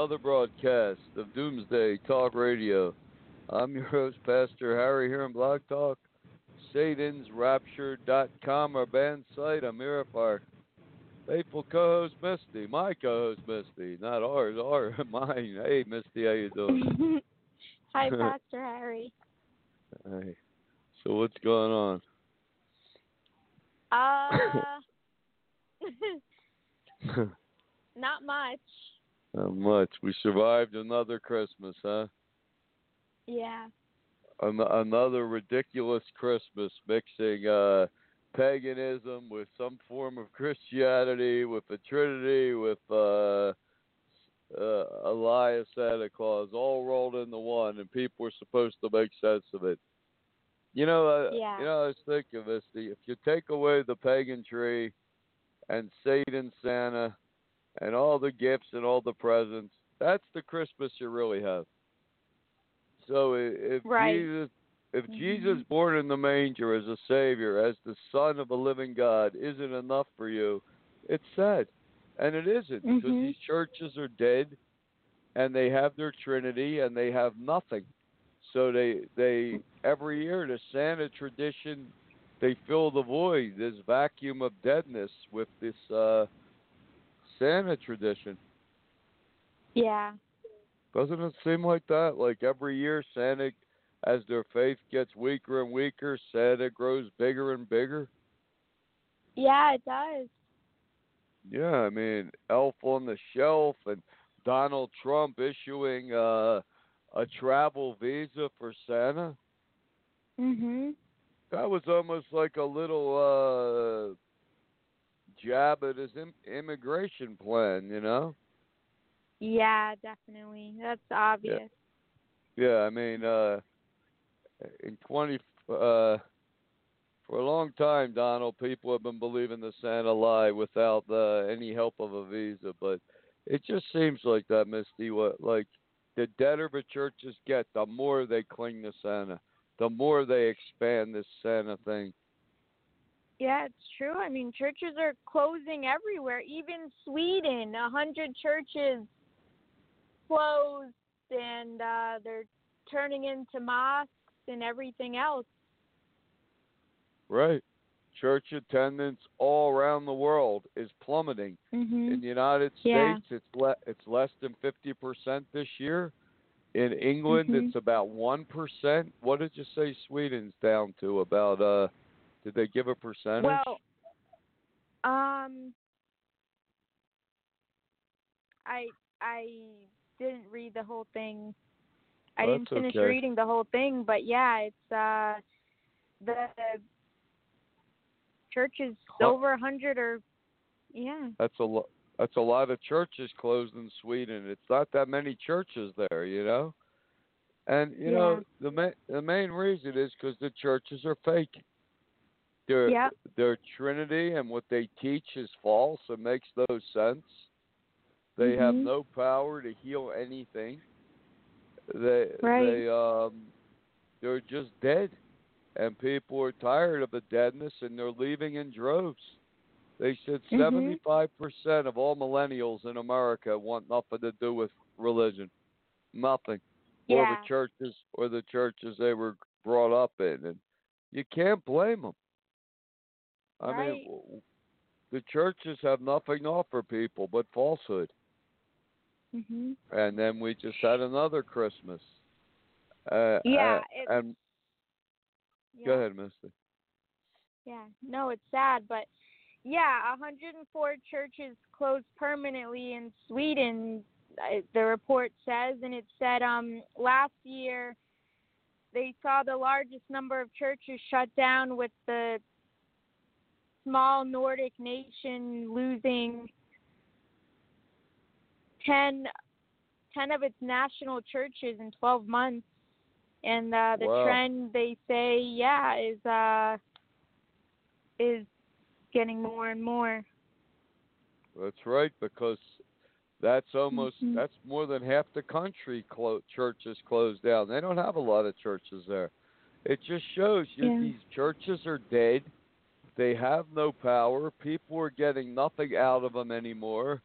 another broadcast of Doomsday Talk Radio. I'm your host, Pastor Harry, here on Blog Talk, SatansRapture.com, our band site. I'm here with our faithful co-host, Misty. My co-host, Misty, not ours, our mine. Hey, Misty, how you doing? Hi, Pastor Harry. hey. So what's going on? Uh, not much. Not much. We survived another Christmas, huh? Yeah. an- another ridiculous Christmas mixing uh, paganism with some form of Christianity, with the Trinity, with uh, uh, a lie of Santa Claus, all rolled into one, and people were supposed to make sense of it. You know, uh, Yeah. you know, I was thinking this: the- if you take away the pagan tree and Satan, Santa, and all the gifts and all the presents, that's the Christmas you really have. So if Right. Jesus, if Mhm. Jesus born in the manger as a savior, as the Son of a living God, isn't enough for you, it's sad, and it isn't because Mhm. these churches are dead, and they have their Trinity, and they have nothing. So they they every year the Santa tradition, they fill the void, this vacuum of deadness with this uh, Santa tradition. Yeah. Doesn't it seem like that? Like every year, Santa, as their faith gets weaker and weaker, Santa grows bigger and bigger. Yeah, it does. Yeah, I mean, Elf on the Shelf and Donald Trump issuing uh, a travel visa for Santa. Mhm. That was almost like a little uh, jab at his Im- immigration plan, you know? Yeah, definitely. That's obvious. Yeah, I mean, uh, in 20, uh, for a long time, Donald, people have been believing the Santa lie without uh, any help of a visa. But it just seems like that, Misty. What like the deader the churches get, the more they cling to Santa, the more they expand this Santa thing. Yeah, it's true. I mean, churches are closing everywhere. Even Sweden, a hundred churches closed, and uh, they're turning into mosques and everything else. Right. Church attendance all around the world is plummeting. Mhm. In the United Yeah. States, it's le- it's less than fifty percent this year. In England, Mhm. it's about one percent. What did you say Sweden's down to? About uh, did they give a percentage? Well, um, I I didn't read the whole thing. I didn't finish okay. reading the whole thing, but yeah, it's uh the churches over a hundred or yeah. that's a lot. that's a lot of churches closed in Sweden. It's not that many churches there, you know. And you know the main the main reason is because the churches are fake. Their Yep. their Trinity and what they teach is false. It makes no sense. They have Mhm. no power to heal anything. They Right. they um they're just dead, and people are tired of the deadness and they're leaving in droves. They said Mhm. 75 percent of all millennials in America want nothing to do with religion. nothing, yeah. or the churches or the churches they were brought up in, and you can't blame them. I Right. mean, the churches have nothing to offer people but falsehood. Mhm. And then we just had another Christmas. Uh, Yeah, uh, and Yeah. go ahead, Misty. Yeah, no, it's sad, but yeah, 104 churches closed permanently in Sweden. uh, The report says, and it said um last year they saw the largest number of churches shut down, with the small Nordic nation losing 10, 10 of its national churches in 12 months. And uh, the Wow. trend they say, yeah, is uh is getting more and more. That's right, because that's almost Mhm. that's more than half the country. Clo- churches closed down. They don't have a lot of churches there. It just shows you Yeah. these churches are dead. They have no power. People are getting nothing out of them anymore,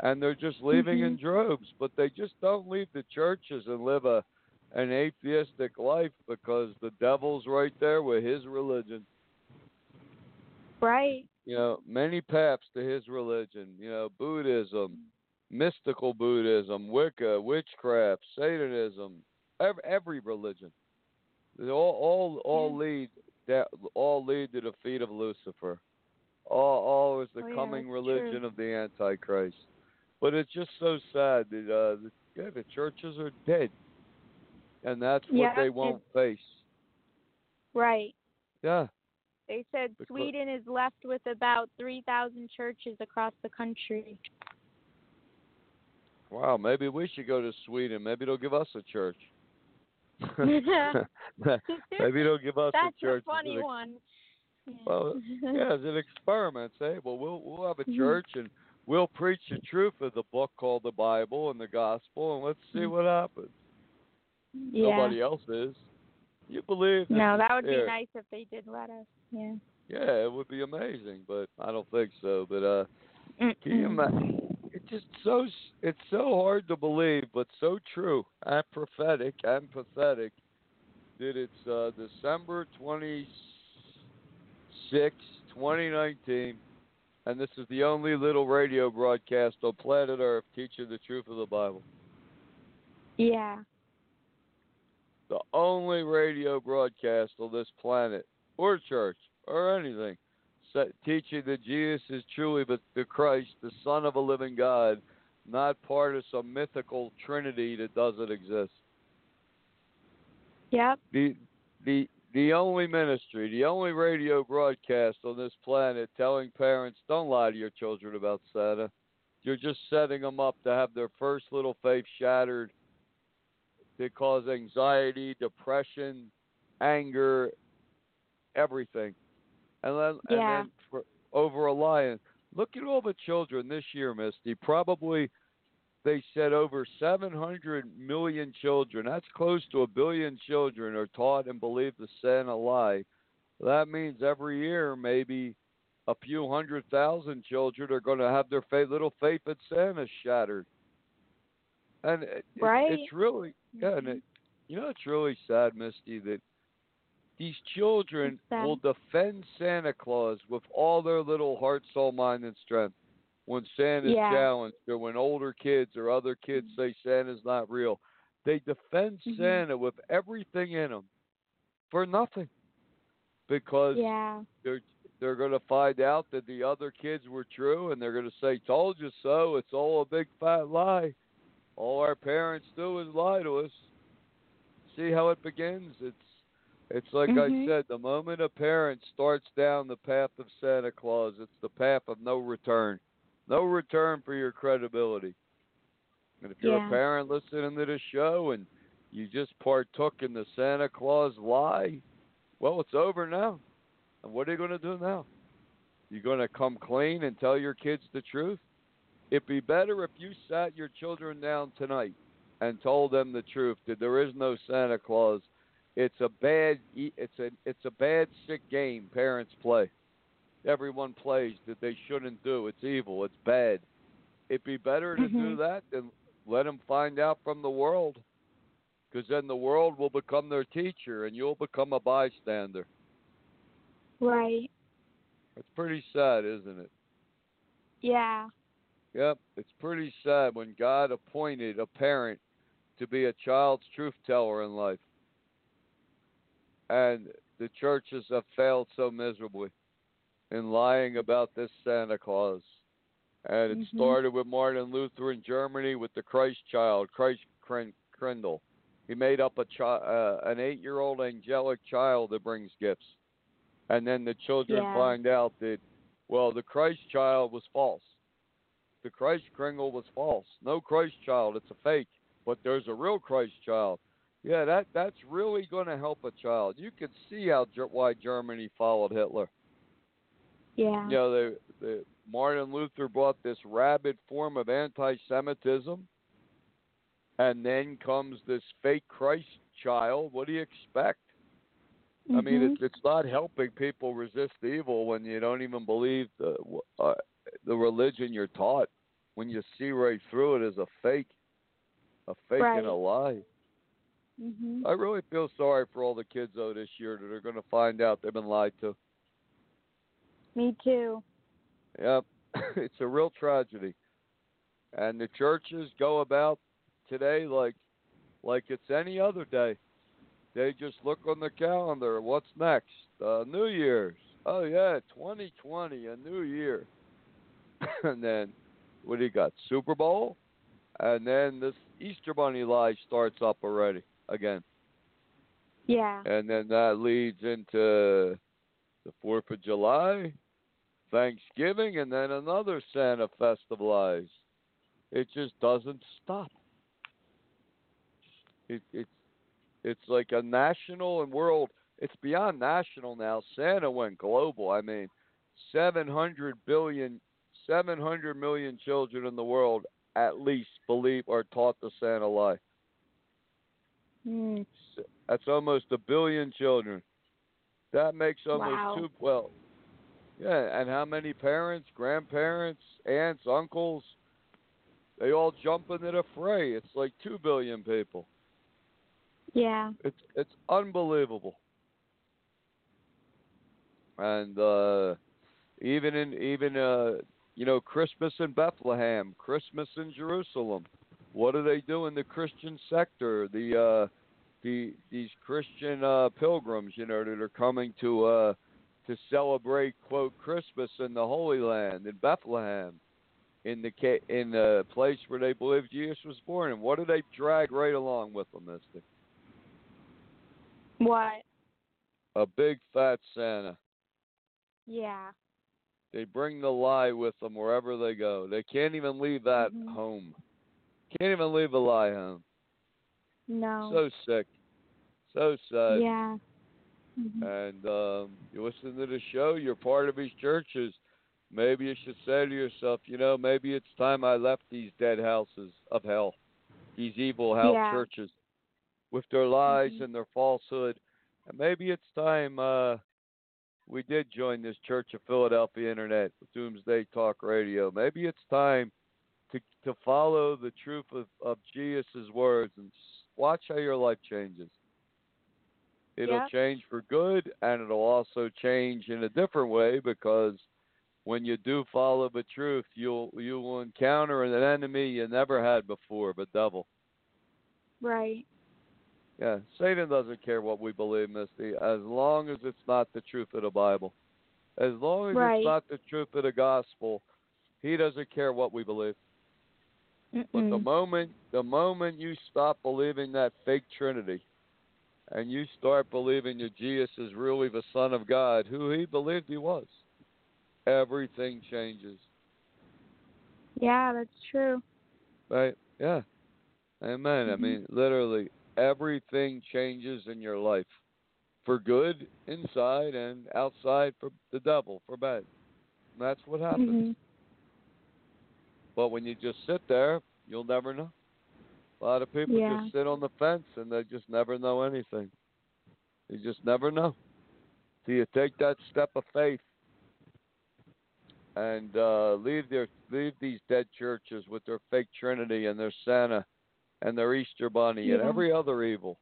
and they're just leaving in Mhm. droves. But they just don't leave the churches and live a an atheistic life because the devil's right there with his religion. Right. you know, many paths to his religion. You know, Buddhism, mystical Buddhism, Wicca, witchcraft, Satanism, every, every religion. They all all all Yeah. lead that all lead to the feet of Lucifer. All all is the Oh, yeah, coming religion true. of the Antichrist. But it's just so sad that uh, the, yeah, the churches are dead, and that's what Yeah, they won't face. Right. Yeah. They said Because- Sweden is left with about 3,000 churches across the country. Wow, maybe we should go to Sweden. Maybe they'll give us a church. maybe they'll give us That's a church. That's a funny ex- one. Well, yeah, as an experiment. Say, well, we'll we'll have a Mhm. church and we'll preach the truth of the book called the Bible and the Gospel, and let's see Mhm. what happens. yeah. Nobody else is. You believe? No, that would be nice if they did let us. Yeah. Yeah, it would be amazing, but I don't think so. But uh, can you imagine? It's just so it's so hard to believe, but so true and prophetic and pathetic that it's uh, December twenty sixth, twenty nineteen, and this is the only little radio broadcast on planet Earth teaching the truth of the Bible. Yeah. The only radio broadcast on this planet, or church, or anything, teaching that Jesus is truly the, the Christ, the Son of a living God, not part of some mythical trinity that doesn't exist. Yep. The the the only ministry, the only radio broadcast on this planet telling parents don't lie to your children about Santa. You're just setting them up to have their first little faith shattered. to cause anxiety, depression, anger, everything. And then, Yeah. and then for, over a lion. Look at all the children this year, Misty. Probably they said over 700 million children, that's close to a billion children, are taught and believe the sin Santa lie. That means every year, maybe a few hundred thousand children are going to have their faith, little faith in Santa shattered. And it, it- it's really, yeah, and it, mm-hmm. you know, it's really sad, Misty, that these children will defend Santa Claus with all their little heart, soul, mind, and strength when Santa's Yeah. challenged or when older kids or other kids say Santa's not real. They defend Mhm. Santa with everything in them for nothing because Yeah. they're they're going to find out that the other kids were true and they're going to say told you so it's all a big fat lie all our parents do is lie to us see how it begins it's it's like Mhm. i said the moment a parent starts down the path of santa claus it's the path of no return no return for your credibility and if you're Yeah. a parent listening to this show and you just partook in the santa claus lie well it's over now and what are you going to do now? You're going to come clean and tell your kids the truth? It'd be better if you sat your children down tonight and told them the truth that there is no Santa Claus. It's a bad it's a it's a bad sick game parents play. Everyone plays that they shouldn't do. It's evil. It's bad. It'd be better to do Mhm. that than let them find out from the world because then the world will become their teacher and you'll become a bystander. Right. It's pretty sad, isn't it? Yeah. Yep, it's pretty sad when God appointed a parent to be a child's truth teller in life. And the churches have failed so miserably in lying about this Santa Claus. And it Mhm. started with Martin Luther in Germany with the Christ child, Christ Krindel. He made up a chi- uh, an eight-year-old angelic child that brings gifts, and then the children Yeah. find out that, well, the Christ child was false. The Christ Kringle was false. No Christ child. It's a fake. But there's a real Christ child. Yeah, that that's really going to help a child. You can see how why Germany followed Hitler. Yeah. You know, the, the Martin Luther brought this rabid form of anti-Semitism, and then comes this fake Christ child. What do you expect? I mean, Mhm. it's it's not helping people resist evil when you don't even believe the uh, the religion you're taught. When you see right through it as a fake, a fake and a lie. Mhm. I really feel sorry for all the kids though this year that are going to find out they've been lied to. Me too. Yep, it's a real tragedy. And the churches go about today like like it's any other day. They just look on the calendar. What's next? Uh, New Year's. Oh yeah, 2020, a new year. and then what do you got? Super Bowl, and then this Easter Bunny lie starts up already again, Yeah. and then that leads into the Fourth of July, Thanksgiving, and then another Santa Fest of lies. It just doesn't stop. It, it's it's like a national and world. It's beyond national now. Santa went global. I mean, 700 billion, 700 million children in the world at least believe or taught the Santa lie. Mm. That's almost a billion children. That makes almost Wow. two. Well, yeah, and how many parents, grandparents, aunts, uncles? They all jump into the fray. It's like two billion people. Yeah. It's it's unbelievable. And uh even in even uh you know Christmas in Bethlehem, Christmas in Jerusalem. What do they do in the Christian sector? The uh the these Christian uh pilgrims, you know, that are coming to uh to celebrate quote Christmas in the Holy Land in Bethlehem. In the ca- in the place where they believe Jesus was born, and what do they drag right along with them, Misty? What? A big fat Santa. Yeah. They bring the lie with them wherever they go. They can't even leave that Mhm. home. Can't even leave a lie home. No. So sick. So sad. yeah. Mhm. And um, you listen to the show, you're part of these churches. Maybe you should say to yourself, you know, maybe it's time I left these dead houses of hell, these evil house Yeah. churches with their lies Mhm. and their falsehood. And maybe it's time uh, we did join this Church of Philadelphia Internet, Doomsday Talk Radio. Maybe it's time to to follow the truth of, of Jesus' words and watch how your life changes. It'll Yeah. change for good, and it'll also change in a different way because when you do follow the truth, you'll you will encounter an enemy you never had before, the devil. Right. Yeah, Satan doesn't care what we believe, Misty, as long as it's not the truth of the Bible. As long as Right. it's not the truth of the gospel, he doesn't care what we believe. But the moment the moment you stop believing that fake Trinity and you start believing that Jesus is really the Son of God, who he believed he was, everything changes. Yeah, that's true. Right? Yeah. Amen. I Mhm. mean, literally everything changes in your life. For good inside and outside for the devil, for bad. And that's what happens. But when you just sit there, you'll never know. A lot of people Yeah. just sit on the fence and they just never know anything. You just never know. So you take that step of faith and uh, leave their leave these dead churches with their fake Trinity and their Santa and their Easter bunny and every other evil.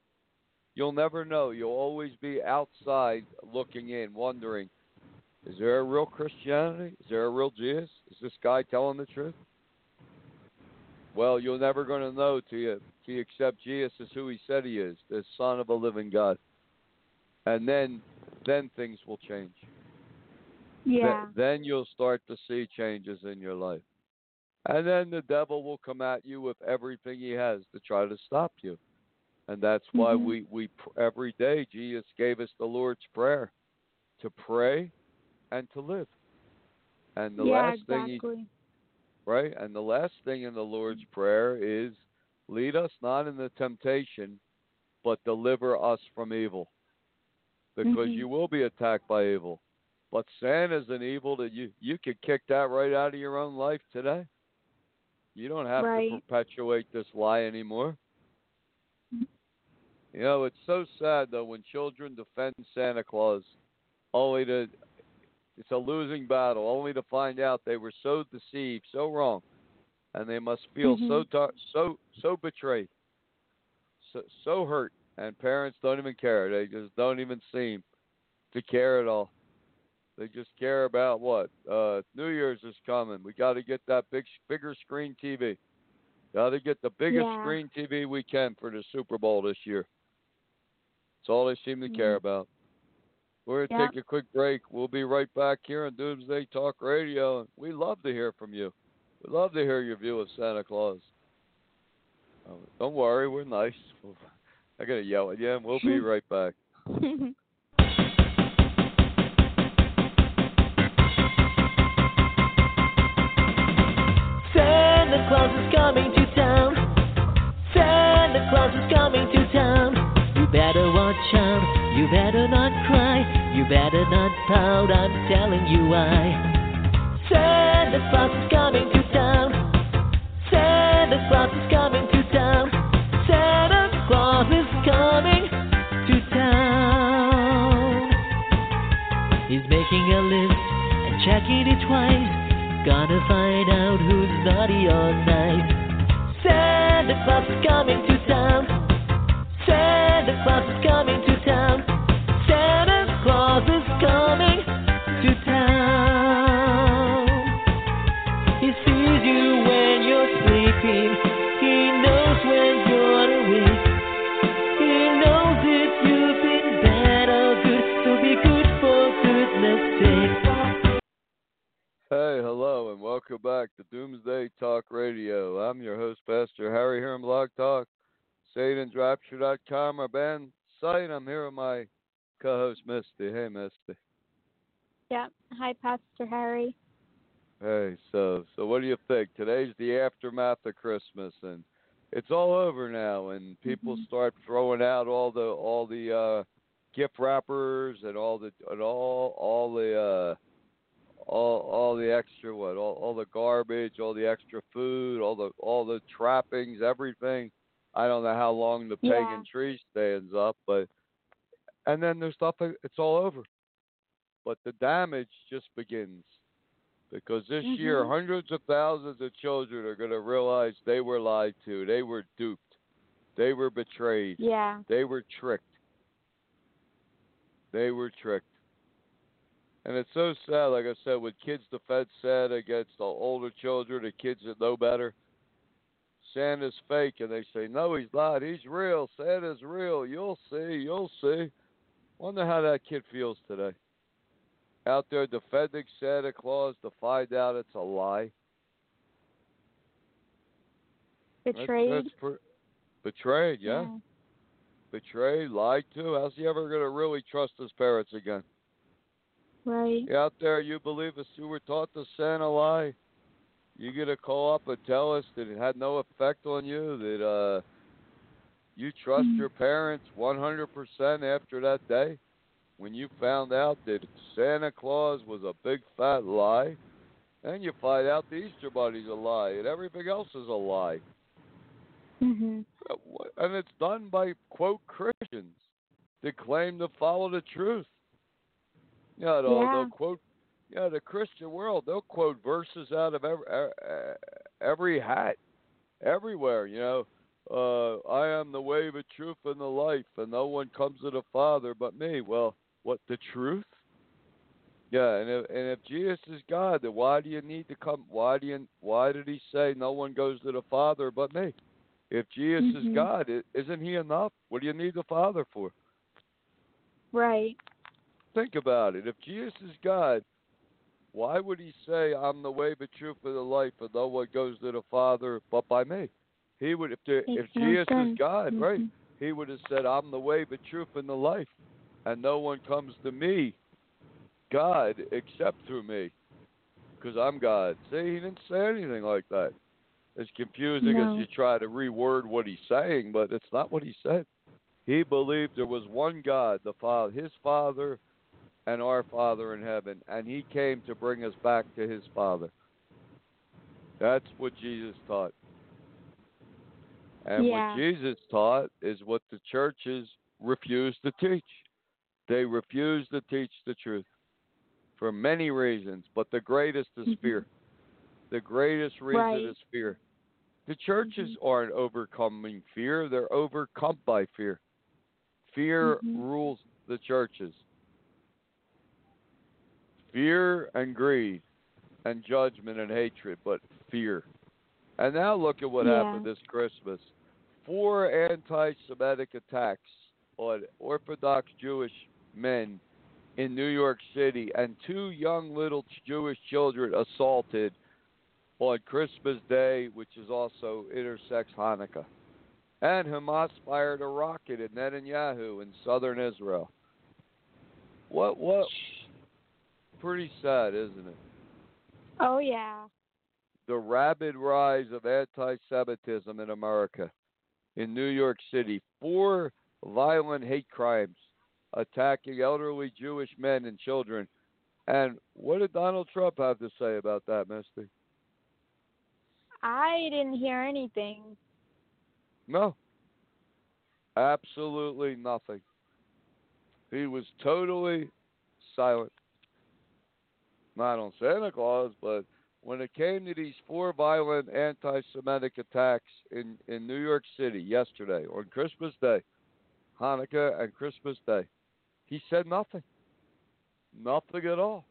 You'll never know. You'll always be outside looking in, wondering, is there a real Christianity? Is there a real Jesus? Is this guy telling the truth? Well, you're never going to know till you, till you accept Jesus as who he said he is, the Son of a living God. And then then things will change. Th- Yeah. then you'll start to see changes in your life. And then the devil will come at you with everything he has to try to stop you. And that's why Mhm. we, we pr- every day Jesus gave us the Lord's Prayer to pray and to live. And the yeah, last thing he exactly. Right? And the last thing in the Lord's Prayer is lead us not into temptation, but deliver us from evil. Because Mhm. you will be attacked by evil. But sin is an evil that you you could kick that right out of your own life today. You don't have Right. to perpetuate this lie anymore. You know, it's so sad though when children defend Santa Claus only to it's a losing battle, only to find out they were so deceived, so wrong, and they must feel so Mhm. tar- so so betrayed, so so hurt, and parents don't even care. They just don't even seem to care at all. They just care about what uh, New Year's is coming. We got to get that big, bigger screen TV. Got to get the biggest Yeah. screen TV we can for the Super Bowl this year. That's all they seem to care Mhm. about. We're gonna Yeah. take a quick break. We'll be right back here on Doomsday Talk Radio. We love to hear from you. We love to hear your view of Santa Claus. Oh, don't worry, we're nice. I gotta yell at you. and We'll be right back. Santa Claus is coming to town. Santa Claus is coming to town. You better watch out. You better not cry. You better not pout. I'm telling you why. Santa Claus is coming to town. Santa Claus is coming to town. Santa Claus is coming to town. He's making a list and checking it twice. Gonna find out who's naughty or nice. Santa Claus is coming to Talk Radio. I'm your host, Pastor Harry here on Blog Talk, SatansRapture.com, our band site. I'm here with my co-host, Misty. Hey, Misty. yeah. Hi, Pastor Harry. Hey, so so what do you think? Today's the aftermath of Christmas, and it's all over now, and people Mhm. start throwing out all the all the uh, gift wrappers and all the and all all the uh, all all the extra what all all the garbage, all the extra food, all the all the trappings, everything. I don't know how long the Yeah. pagan tree stands up, but and then there's stuff it's all over. But the damage just begins because this year Mhm. hundreds of thousands of children are going to realize they were lied to, they were duped, they were betrayed, Yeah. they were tricked. They were tricked. And it's so sad, like I said, with kids the Fed Santa against the older children, the kids that know better. Santa's fake, and they say, no, he's not. He's real. Santa's real. You'll see. You'll see. Wonder how that kid feels today. Out there defending Santa Claus to find out it's a lie. Betrayed. That's, per- betrayed, yeah. Betrayed, lied to. How's he ever going to really trust his parents again? Right. You out there, you believe us, you were taught to Santa lie. You get a call up and tell us that it had no effect on you, that uh, you trust Mhm. your parents 100% after that day when you found out that Santa Claus was a big fat lie. and you find out the Easter Bunny's a lie and everything else is a lie. Mhm. Uh, And it's done by, quote, Christians that claim to follow the truth. You know, they'll, Yeah. they'll quote, you know, the Christian world, they'll quote verses out of every, every hat, everywhere, you know. uh, I am the way, the truth, and the life, and no one comes to the Father but me. Well, what the truth? Yeah, and if, and if Jesus is God, then why do you need to come? Why do you? Why did He say no one goes to the Father but me? If Jesus Mhm. is God, isn't He enough? What do you need the Father for? Right. Think about it. If Jesus is God, why would He say, "I'm the way, the truth, and the life, and no one goes to the Father but by me"? He would, if the, Makes if Jesus sense. is God, right? Mhm. He would have said, I'm the way, the truth, and the life. And no one comes to me, God, except through me. Because I'm God. See, he didn't say anything like that. It's confusing No. as you try to reword what he's saying, but it's not what he said. He believed there was one God, the Father, his Father, and our Father in heaven, and he came to bring us back to his Father. That's what Jesus taught. And Yeah. what Jesus taught is what the churches refuse to teach. They refuse to teach the truth for many reasons, but the greatest is Mhm. fear. The greatest reason Right. is fear. The churches Mhm. aren't overcoming fear, they're overcome by fear. Fear Mhm. rules the churches. Fear and greed and judgment and hatred, but fear. And now look at what Yeah. happened this Christmas. Four anti Semitic attacks on Orthodox Jewish men in New York City, and two young little Jewish children assaulted on Christmas Day, which is also intersects Hanukkah. And Hamas fired a rocket at Netanyahu in southern Israel. What what pretty sad, isn't it? Oh yeah. the rapid rise of anti Semitism in America. In New York City, four violent hate crimes attacking elderly Jewish men and children. And what did Donald Trump have to say about that, Misty? I didn't hear anything. No. Absolutely nothing. He was totally silent. Not on Santa Claus, but when it came to these four violent anti Semitic attacks in, in New York City yesterday on Christmas Day, Hanukkah and Christmas Day, he said nothing. Nothing at all.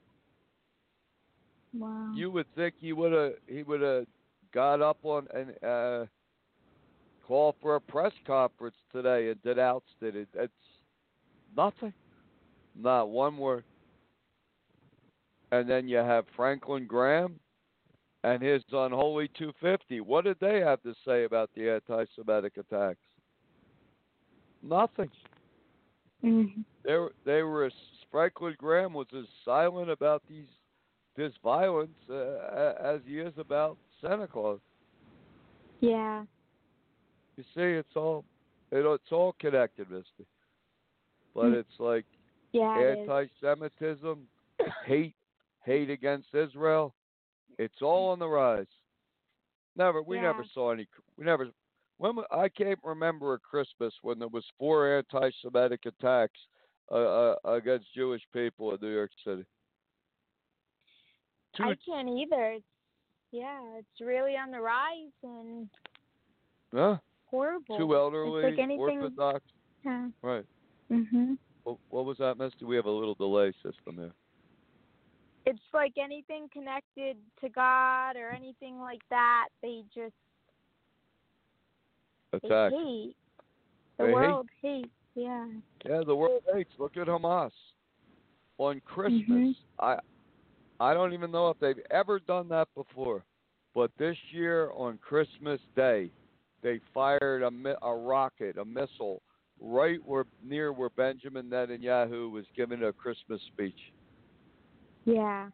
Wow. You would think he would have he would have got up on and uh, called for a press conference today and denounced it. it. It's nothing, not one word. And then you have Franklin Graham and his unholy 250. What did they have to say about the anti-Semitic attacks? Nothing. Mhm. They were, they were as Franklin Graham was as silent about these this violence uh, as he is about Santa Claus. Yeah. You see, it's all it, it's all connected, Misty. But Hmm. it's like Yeah. anti-Semitism, hate, hate against Israel. It's all on the rise. Never, we never saw any. We never. When I can't remember a Christmas when there was four anti-Semitic attacks uh, uh, against Jewish people in New York City. Two, I can't either. It's, yeah, it's really on the rise and huh? horrible. two elderly it's like anything. Orthodox. Yeah. Right. Mhm. What, what was that, Misty? We have a little delay system here. It's like anything connected to God or anything like that. They just they hate. The They hate. world hates. Yeah. Yeah, the world hates. Look at Hamas. On Christmas, Mhm. I I don't even know if they've ever done that before, but this year on Christmas Day, they fired a a rocket, a missile, right where near where Benjamin Netanyahu was giving a Christmas speech. Yeah.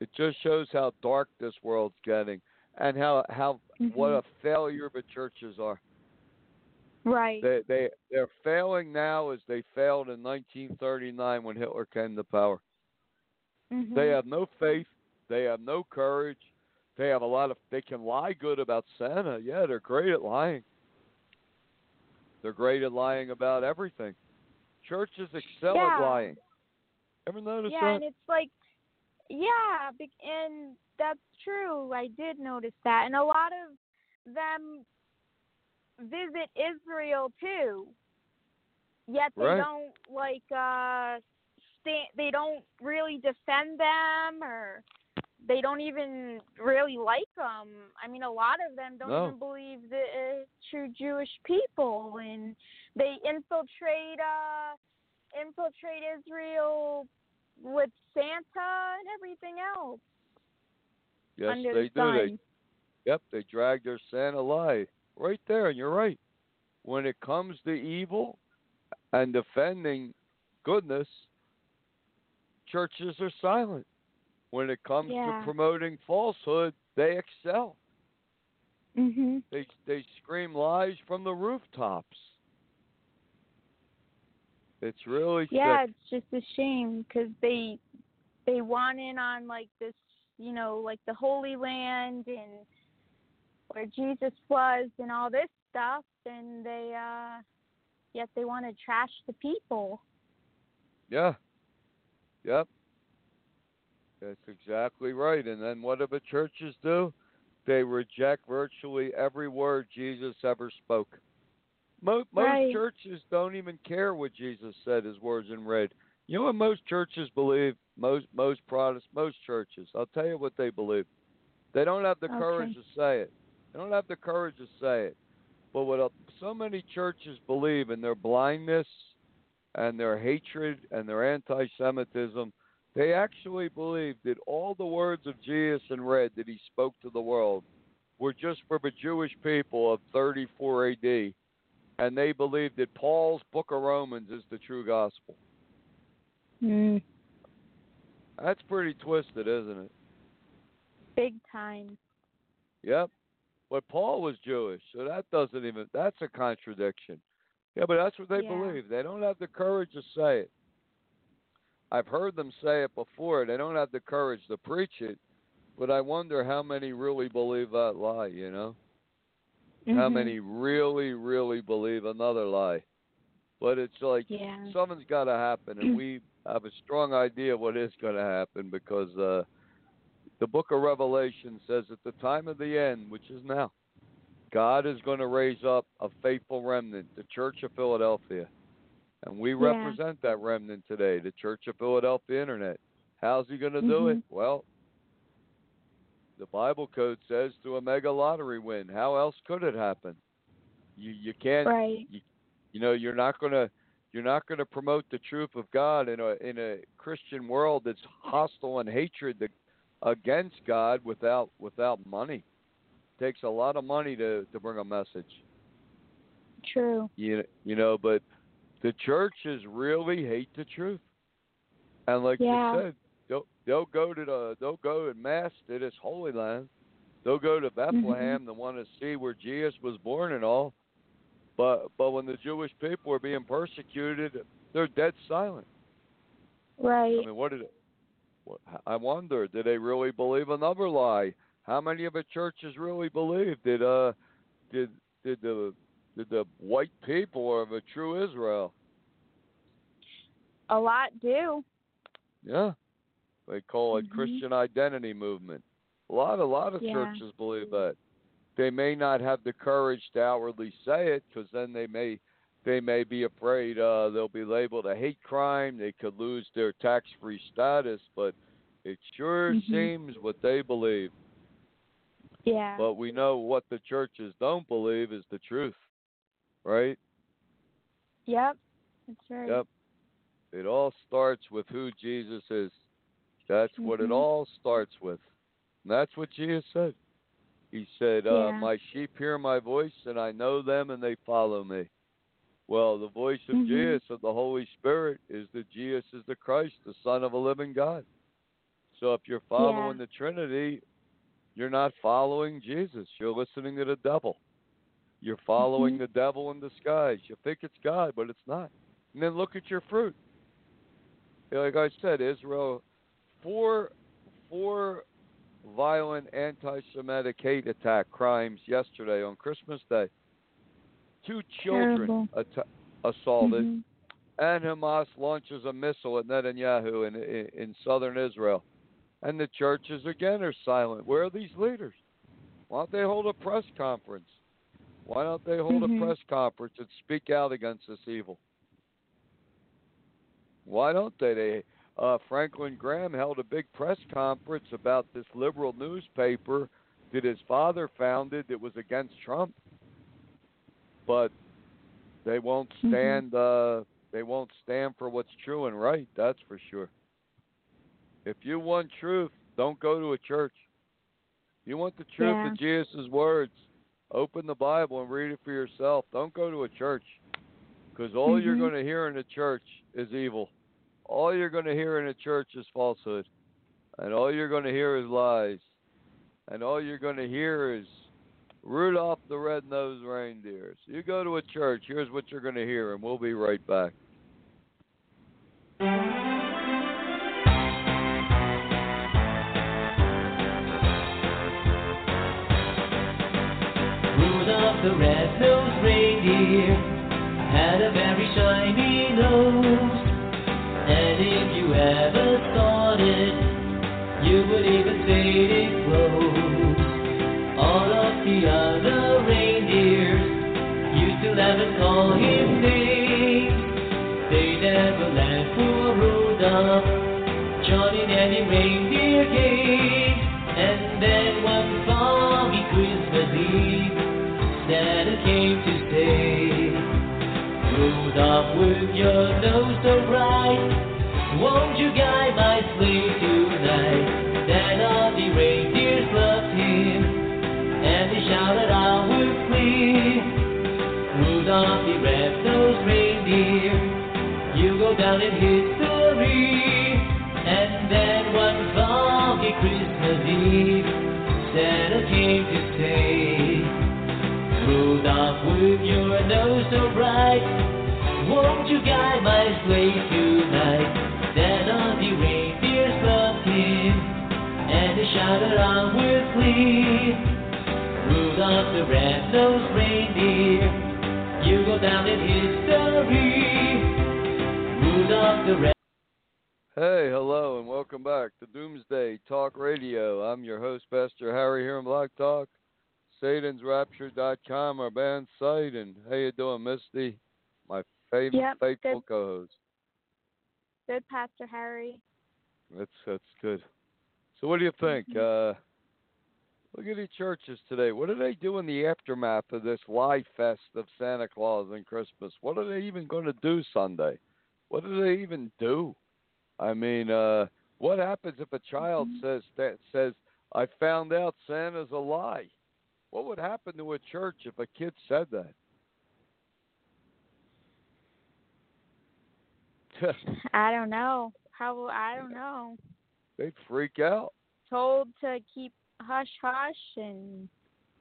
It just shows how dark this world's getting, and how how what Mhm. a failure the churches are. Right. They they they're failing now as they failed in 1939 when Hitler came to power. Mhm. They have no faith. They have no courage. They have a lot of. They can lie good about Santa. Yeah, they're great at lying. They're great at lying about everything. Churches excel Yeah. at lying. Ever notice yeah, that? and it's like, yeah, and that's true. I did notice that, and a lot of them visit Israel too. Yet they Right. don't like uh stand they don't really defend them or they don't even really like them. I mean, a lot of them don't No. even believe the uh, true Jewish people, and they infiltrate uh, infiltrate Israel with Santa and everything else Yes, they the do. sun. They Yep, they drag their Santa lie right there, and you're right. When it comes to evil and defending goodness, churches are silent. When it comes Yeah. to promoting falsehood, they excel. Mhm. They they scream lies from the rooftops. It's really Yeah, sick. it's just a shame because they they want in on like this, you know, like the Holy Land and where Jesus was and all this stuff, and they uh yet they want to trash the people. Yeah. Yep. That's exactly right. And then what do the churches do? They reject virtually every word Jesus ever spoke. Most, most Right. churches don't even care what Jesus said his words in red. You know what most churches believe? Most most Protestants, most churches. I'll tell you what they believe. They don't have the Okay. courage to say it. They don't have the courage to say it. But what so many churches believe in their blindness and their hatred and their anti-Semitism, they actually believe that all the words of Jesus in red that he spoke to the world were just for the Jewish people of 34 AD, and they believe that Paul's Book of Romans is the true gospel. Mm. That's pretty twisted, isn't it? Big time. Yep. But Paul was Jewish, so that doesn't even that's a contradiction. Yeah, but that's what they Yeah. believe. They don't have the courage to say it. I've heard them say it before. They don't have the courage to preach it, but I wonder how many really believe that lie, you know? How Mhm. many really, really believe another lie? But it's like Yeah. something's got to happen, and we have a strong idea what is going to happen because uh, the book of Revelation says at the time of the end, which is now, God is going to raise up a faithful remnant, the Church of Philadelphia. And we Yeah. represent that remnant today, the Church of Philadelphia Internet. How's he going to do it? Mhm. Well, the Bible code says through a mega lottery win. How else could it happen? You you can't Right. you know you're not going to you're not to promote the truth of God in a in a Christian world that's hostile and hatred to, against God without without money. It takes a lot of money to to bring a message. True. You you know, but the churches really hate the truth. And like Yeah. you said, they'll they'll go to the they'll go and mass to this holy land. They'll go to Bethlehem to want to see where Jesus was born and all. But but when the Jewish people are being persecuted, they're dead silent. Right. I mean, what did it? What, I wonder, did they really believe another lie? How many of the churches really believe did uh did did the did the white people are the true Israel? A lot do. Yeah, they call it Mhm. Christian identity movement. A lot, a lot of Yeah. churches believe that. They may not have the courage to outwardly say it, because then they may, they may be afraid uh, they'll be labeled a hate crime. They could lose their tax-free status. But it sure Mhm. seems what they believe. Yeah. But we know what the churches don't believe is the truth, right? yep. That's right. Yep. It all starts with who Jesus is. That's what it Mhm. all starts with. And that's what Jesus said. He said, uh, My sheep hear my voice, and I know them, and they follow me. Well, the voice of Mhm. Jesus, of the Holy Spirit, is that Jesus is the Christ, the Son of a living God. So if you're following Yeah. the Trinity, you're not following Jesus. You're listening to the devil. You're following Mhm. the devil in disguise. You think it's God, but it's not. And then look at your fruit. Like I said, Israel, four, four violent anti-Semitic hate attack crimes yesterday on Christmas Day. Two children atta- assaulted, Mhm. and Hamas launches a missile at Netanyahu in, in in southern Israel. And the churches again are silent. Where are these leaders? Why don't they hold a press conference? Why don't they hold Mhm. a press conference and speak out against this evil? Why don't they? They uh, Franklin Graham held a big press conference about this liberal newspaper that his father founded that was against Trump, but they won't Mhm. stand. Uh, they won't stand for what's true and right. That's for sure. If you want truth, don't go to a church. You want the truth Yeah. of Jesus' words. Open the Bible and read it for yourself. Don't go to a church because all you're Mhm. going to hear in a church is evil. All you're going to hear in a church is falsehood. And all you're going to hear is lies. And all you're going to hear is Rudolph the Red-Nosed Reindeer. So you go to a church, here's what you're going to hear, and we'll be right back. Call him names. They never laughed for Rudolph, Johnny the reindeer came. And then one foggy Christmas Eve, Santa came to stay. Rudolph, with your nose so bright, won't you guide And then one foggy Christmas Eve, Santa came to say, Rudolph, with your nose so bright, won't you guide my sleigh tonight? Then all the reindeers loved him, and they shouted on with glee. Rudolph the red-nosed reindeer, you go down in history. Rudolph the red. Hey, hello, and welcome back to Doomsday Talk Radio. I'm your host, Pastor Harry, here on Blog Talk, SatansRapture.com, our band site. And how you doing, Misty? My favorite, Yep, faithful good. co-host. Good, Pastor Harry. That's that's good. So, what do you think? Mhm. Uh, look at the churches today. What do they do in the aftermath of this lie fest of Santa Claus and Christmas? What are they even going to do Sunday? What do they even do? I mean, uh, what happens if a child Mhm. says that says, "I found out Santa's a lie"? What would happen to a church if a kid said that? I don't know. How I don't know. They'd freak out. Told to keep hush hush and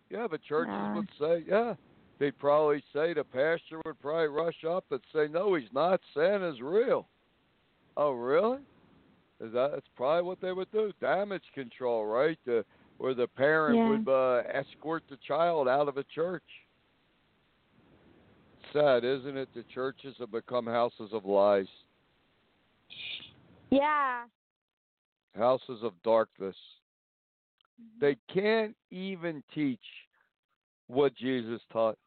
Yeah, but churches Uh. would say, yeah. They'd probably say the pastor would probably rush up and say, "No, he's not. Santa's real." Oh, really? Is that that's probably what they would do? Damage control, right? The, where the parent Yeah. would uh, escort the child out of a church. Sad, isn't it? The churches have become houses of lies, yeah. houses of darkness. They can't even teach what Jesus taught.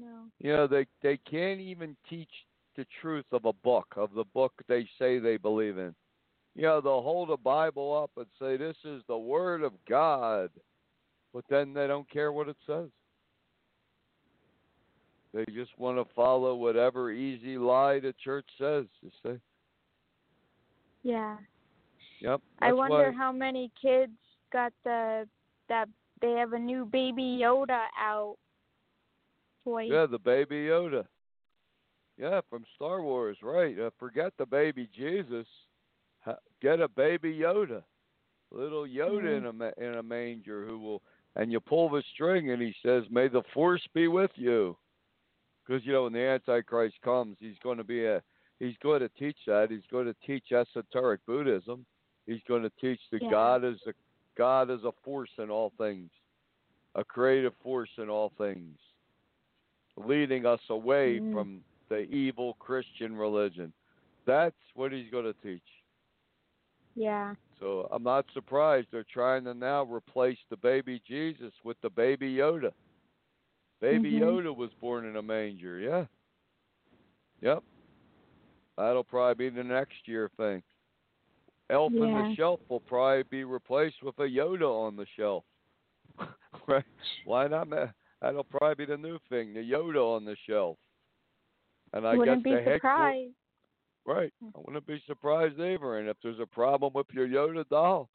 No. You know, they they can't even teach the truth of a book, of the book they say they believe in. You know, they'll hold a Bible up and say this is the word of God, but then they don't care what it says. They just want to follow whatever easy lie the church says. You see? Yeah. Yep. I wonder why- how many kids got the that they have a new baby Yoda out toy. Yeah, the baby Yoda. Yeah, from Star Wars, right? Uh, forget the baby Jesus. Get a baby Yoda, little Yoda in a ma- in a manger who will, and you pull the string and he says, "May the Force be with you," because you know when the Antichrist comes, he's going to be a he's going to teach that. He's going to teach esoteric Buddhism. He's going to teach that Yeah. God is a God is a force in all things, a creative force in all things leading us away Mm. from the evil Christian religion. That's what he's going to teach. Yeah. So I'm not surprised they're trying to now replace the baby Jesus with the baby Yoda. Baby Mhm. Yoda was born in a manger. Yeah. Yep. That'll probably be the next year thing. Elf on the shelf will probably be replaced with a Yoda on the shelf. right? Why not? ma- That'll probably be the new thing, the Yoda on the shelf. And I Wouldn't guess be the surprised. Right. I wouldn't be surprised either. And if there's a problem with your Yoda doll,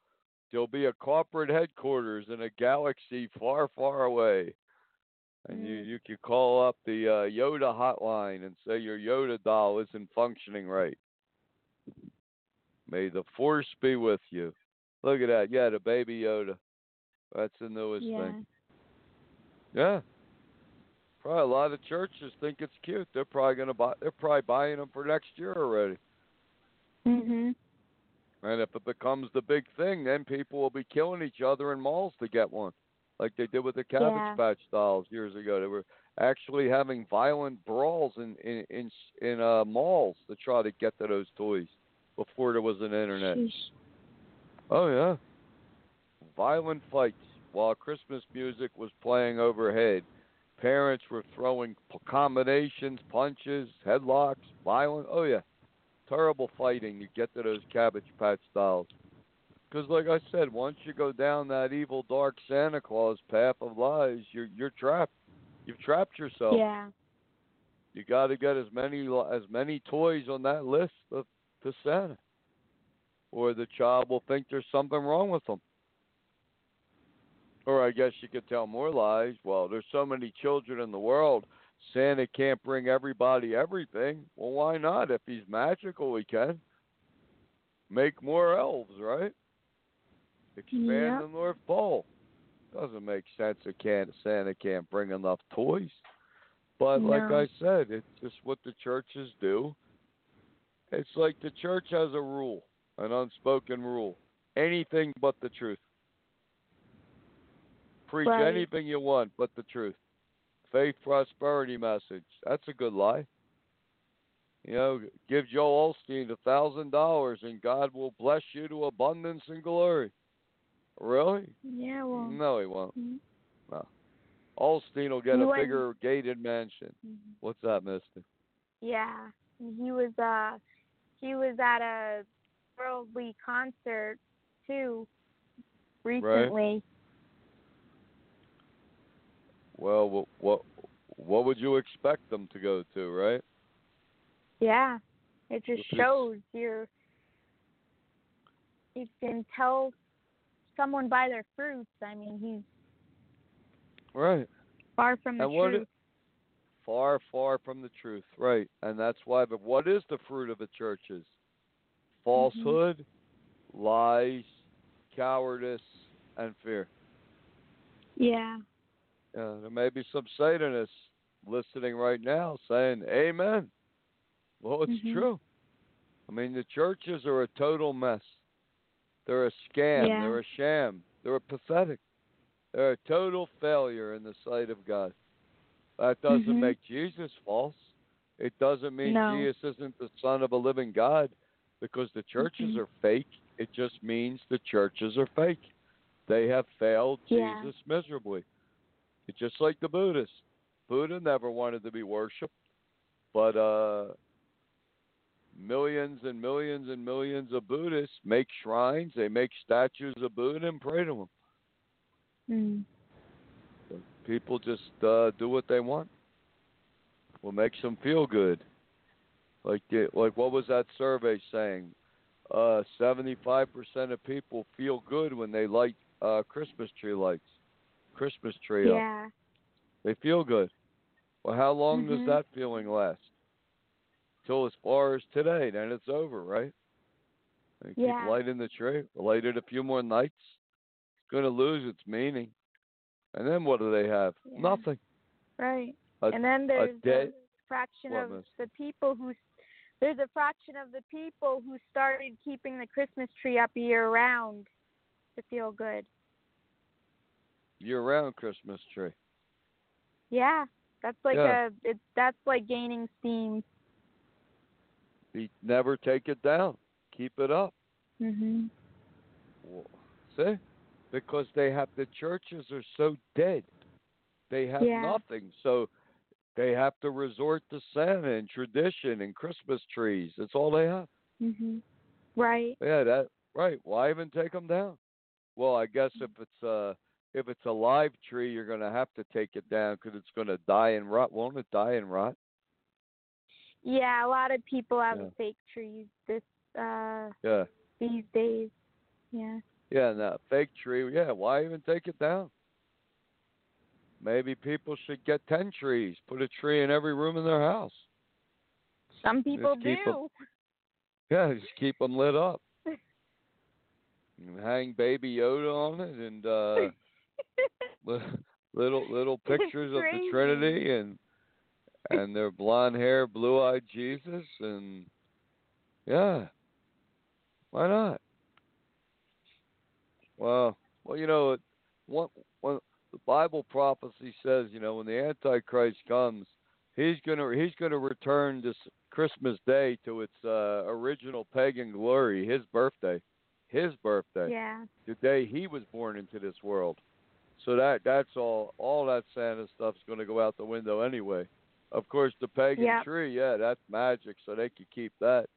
there'll be a corporate headquarters in a galaxy far, far away. And you, Mm. you could call up the uh, Yoda hotline and say your Yoda doll isn't functioning right. May the force be with you. Look at that. Yeah, the baby Yoda. That's the newest Yeah. thing. Yeah. Probably a lot of churches think it's cute. They're probably gonna buy. They're probably buying them for next year already. Mhm. And if it becomes the big thing, then people will be killing each other in malls to get one, like they did with the Cabbage Yeah. Patch dolls years ago. They were actually having violent brawls in in in, in uh, malls to try to get to those toys before there was an internet. Sheesh. Oh yeah, violent fights while Christmas music was playing overhead. Parents were throwing combinations, punches, headlocks, violent. Oh yeah, terrible fighting you get to those Cabbage Patch dolls. Because, like I said, once you go down that evil, dark Santa Claus path of lies, you're you're trapped. You've trapped yourself. Yeah. You got to get as many as many toys on that list of, to Santa, or the child will think there's something wrong with them. Or I guess you could tell more lies. Well, there's so many children in the world, Santa can't bring everybody everything. Well, why not? If he's magical, he can. Make more elves, right? Expand Yep. the North Pole. Doesn't make sense. It can't. Santa can't bring enough toys. But like I said, it's just what the churches do. It's like the church has a rule, an unspoken rule. Anything but the truth. Preach Right. anything you want but the truth. Faith prosperity message. That's a good lie. You know, give Joel Osteen a thousand dollars and God will bless you to abundance and glory. Really? Yeah. Well. No, he won't. mhm. Osteen will get He a went- bigger gated mansion. Mhm. What's that, Mister? Yeah. He was uh he was at a worldly concert too recently. Well, what, what what would you expect them to go to, right? Yeah. It just is- shows you're you can tell someone by their fruits. I mean, he's Right. far from the And truth. Far, far from the truth, right? And that's why. But what is the fruit of the churches? Falsehood, mm-hmm. lies, cowardice, and fear. yeah. Uh, there may be some Satanists listening right now saying, "Amen." Well, it's Mhm. true. I mean, the churches are a total mess. They're a scam. Yeah. They're a sham. They're pathetic. They're a total failure in the sight of God. That doesn't Mhm. make Jesus false. It doesn't mean No. Jesus isn't the Son of a living God because the churches Mhm. are fake. It just means the churches are fake. They have failed Yeah. Jesus miserably. It's just like the Buddhists. Buddha never wanted to be worshipped, but uh, millions and millions and millions of Buddhists make shrines. They make statues of Buddha and pray to him. Mm. People just uh, do what they want. What makes them feel good. Like like what was that survey saying? Uh, 75% of people feel good when they light uh, Christmas tree lights. Christmas tree up. Yeah. They feel good. Well, how long Mhm. does that feeling last? Till as far as today, then it's over, right? And Yeah. Keep lighting the tree. Light it a few more nights. It's going to lose its meaning. And then what do they have? Yeah. Nothing. Right. A, and then there's a fraction What, of miss? the people who there's a fraction of the people who started keeping the Christmas tree up year round to feel good. Year-round Christmas tree. Yeah. That's like Yeah. a it's that's like gaining steam. You never take it down. Keep it up. Mhm. See? Because they have the churches are so dead. They have Yeah. nothing, so they have to resort to Santa and tradition and Christmas trees. That's all they have. Mhm. Right. Yeah, that right. Why even take them down? Well, I guess if it's uh if it's a live tree, you're going to have to take it down because it's going to die and rot. Won't it die and rot? Yeah, a lot of people have Yeah. fake trees this uh Yeah. these days. Yeah. Yeah, no, fake tree. Yeah, why even take it down? Maybe people should get 10 trees, put a tree in every room in their house. Some people do. Yeah, just keep them lit up. And hang Baby Yoda on it and uh little little pictures of the Trinity and and their blonde hair, blue eyed Jesus and yeah. Why not? Well, well, you know, what when the Bible prophecy says, you know, when the Antichrist comes, he's gonna he's gonna return this Christmas Day to its uh, original pagan glory, his birthday, his birthday, yeah. the day he was born into this world. So that that's all. All that Santa stuff's gonna go out the window anyway. Of course, the pagan Yep. tree, yeah, that's magic, so they could keep that.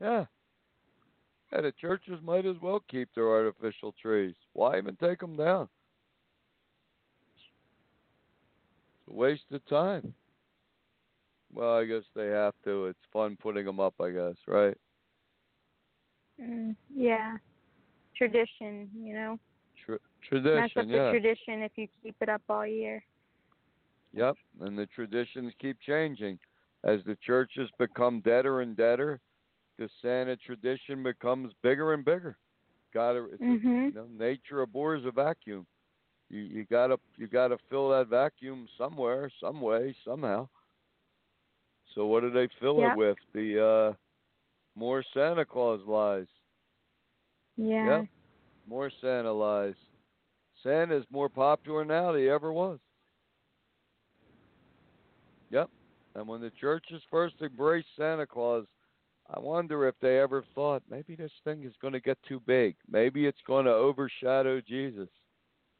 Yeah. Yeah, the churches might as well keep their artificial trees. Why even take them down? It's a waste of time. Well, I guess they have to. It's fun putting them up, I guess, right? Mm, yeah. Tradition, you know. Tr- Mess tradition, up the yeah. tradition if you keep it up all year. Yep, and the traditions keep changing. As the churches become deader and deader, the Santa tradition becomes bigger and bigger. Got to, Mhm. you know, nature abhors a vacuum. You you gotta you gotta fill that vacuum somewhere, some way, somehow. So what do they fill Yep. it with? The uh more Santa Claus lies. Yeah. Yep. More Santa lies. Santa's more popular now than he ever was. Yep. And when the churches first embraced Santa Claus, I wonder if they ever thought maybe this thing is going to get too big. Maybe it's going to overshadow Jesus.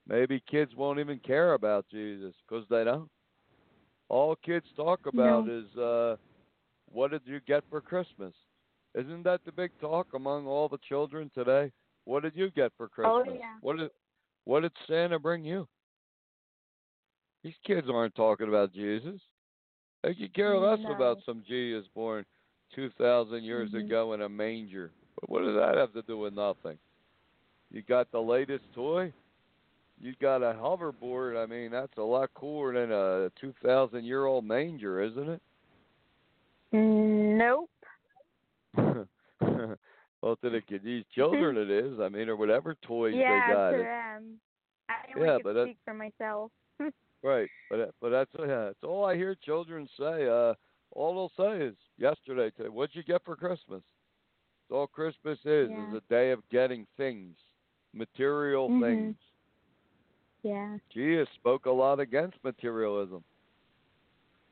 Maybe kids won't even care about Jesus because they don't. All kids talk about No. is uh, what did you get for Christmas? Isn't that the big talk among all the children today? What did you get for Christmas? Oh, yeah. What did what did Santa bring you? These kids aren't talking about Jesus. They could care less No. about some Jesus born two thousand years Mhm. ago in a manger. But what does that have to do with nothing? You got the latest toy. You got a hoverboard. I mean, that's a lot cooler than a two thousand year old manger, isn't it? Nope. well, to the kid, these children, it is. I mean, or whatever toys yeah, they got. to It- them. I Yeah, but speak for myself. Right, but that- but that's yeah, that's all I hear children say. Uh, all they'll say is yesterday, today, what'd you get for Christmas? It's all Christmas is Yeah. is a day of getting things, material Mhm. things. yeah. Jesus spoke a lot against materialism,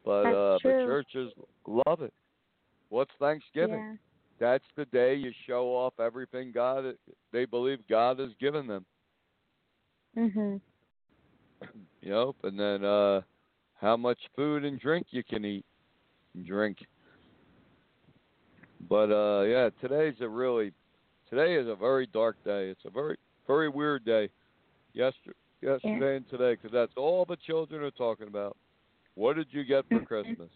but That's uh, true. but churches love it. What's Thanksgiving? Yeah. That's the day you show off everything God they believe God has given them. Mhm. know, and then uh how much food and drink you can eat and drink. But uh yeah, today's a really today is a very dark day. It's a very very weird day. Yesterday, yesterday and today because that's all the children are talking about. What did you get for Mhm. Christmas?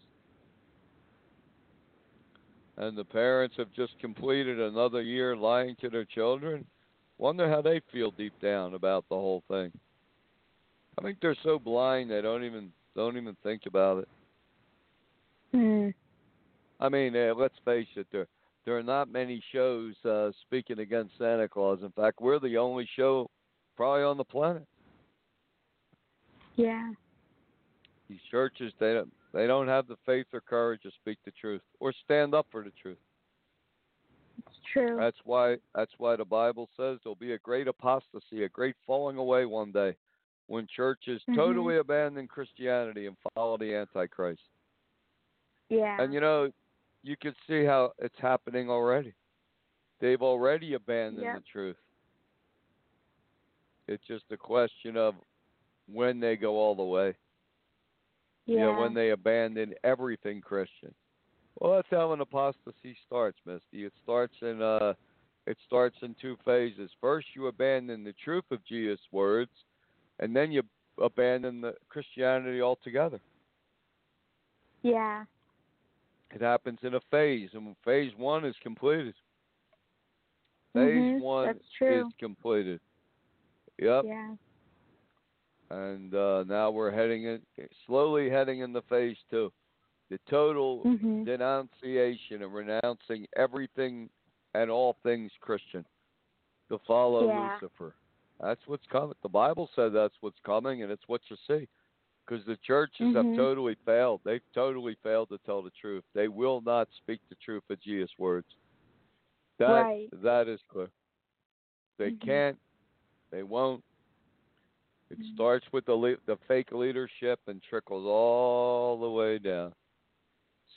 And the parents have just completed another year lying to their children. Wonder how they feel deep down about the whole thing. I think they're so blind they don't even don't even think about it. Mm. I mean, uh, let's face it, there there are not many shows uh, speaking against Santa Claus. In fact, we're the only show probably on the planet. Yeah. These churches they don't they don't have the faith or courage to speak the truth or stand up for the truth. It's true. That's why that's why the Bible says there'll be a great apostasy, a great falling away one day when churches Mhm. totally abandon Christianity and follow the Antichrist. yeah. And you know, you can see how it's happening already. They've already abandoned Yep. the truth. It's just a question of when they go all the way. You Yeah. know, when they abandon everything Christian. Well, that's how an apostasy starts, Misty. It starts in uh it starts in two phases. First you abandon the truth of Jesus' words, and then you abandon the Christianity altogether. yeah. It happens in a phase, and phase one is completed. Phase Mhm, one is completed. Yep. Yeah. And uh, now we're heading in, slowly heading into phase two. The total Mhm. denunciation and renouncing everything and all things Christian to follow Yeah. Lucifer. That's what's coming. The Bible said that's what's coming, and it's what you see. Because the churches have Mhm. totally failed. They've totally failed to tell the truth. They will not speak the truth of Jesus' words. That Right. that is clear. They Mhm. can't. They won't. It Mhm. starts with the le- the fake leadership and trickles all the way down.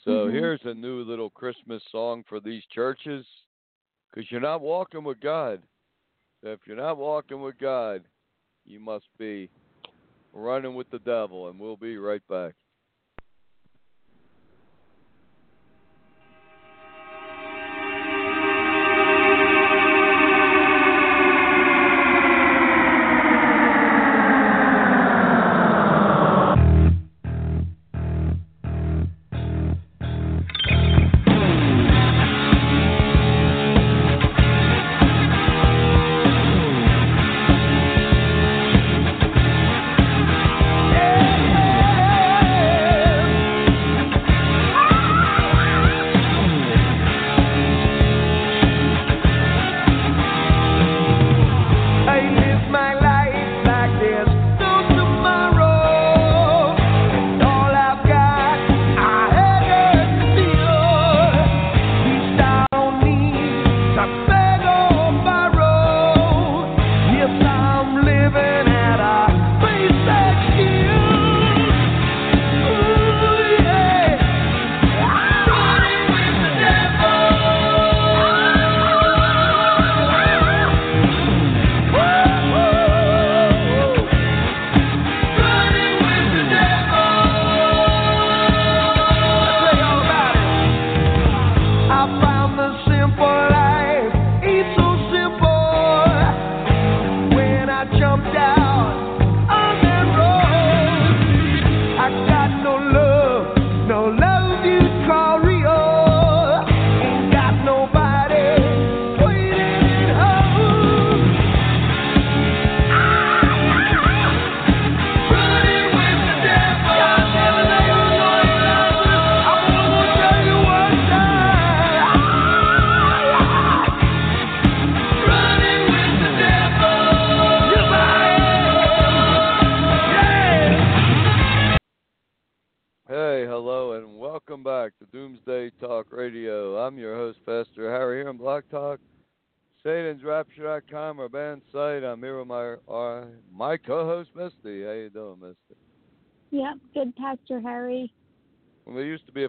So Mhm. here's a new little Christmas song for these churches, because you're not walking with God. So if you're not walking with God, you must be running with the devil, and we'll be right back.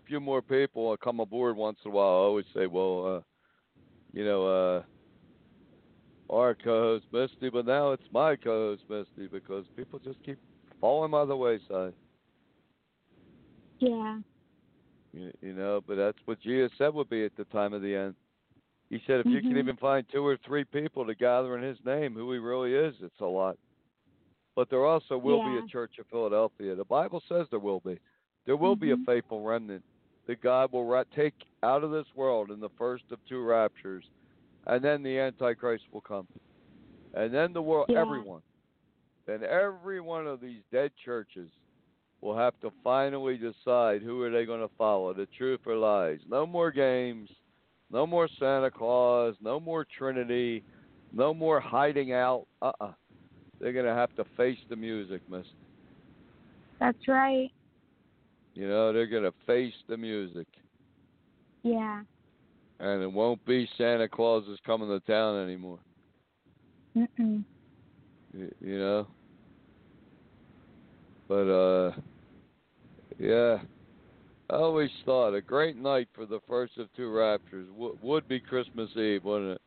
Few more people come aboard once in a while. I always say, well, uh, you know, uh, our co-host Misty, but now it's my co-host Misty because people just keep falling by the wayside. Yeah. You, you know, but that's what Jesus said would be at the time of the end. He said, if you can Mhm. even find two or three people to gather in His name, who He really is, it's a lot. But there also will be a church of Philadelphia. The Bible says there will be. There will be a Mhm. faithful remnant that God will ra- take out of this world in the first of two raptures, and then the Antichrist will come, and then the world, Yeah. everyone, then every one of these dead churches will have to finally decide who are they going to follow, the truth or lies. No more games, no more Santa Claus, no more Trinity, no more hiding out. Uh-uh. They're going to have to face the music, miss. That's right. You know, they're going to face the music. Yeah. And it won't be Santa Claus is coming to town anymore. Mm-mm. You know? But, uh, yeah. I always thought a great night for the first of two raptures w- would be Christmas Eve, wouldn't it?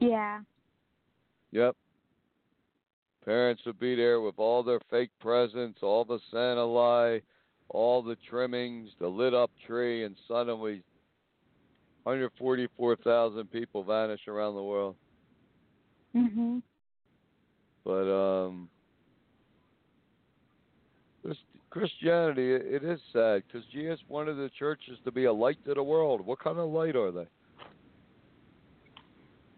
Yeah. Yep. Parents would be there with all their fake presents, all the Santa lie, all the trimmings, the lit up tree, and suddenly 144,000 people vanish around the world. Mhm. But um, this Christianity, it, it is sad because Jesus wanted the churches to be a light to the world. What kind of light are they?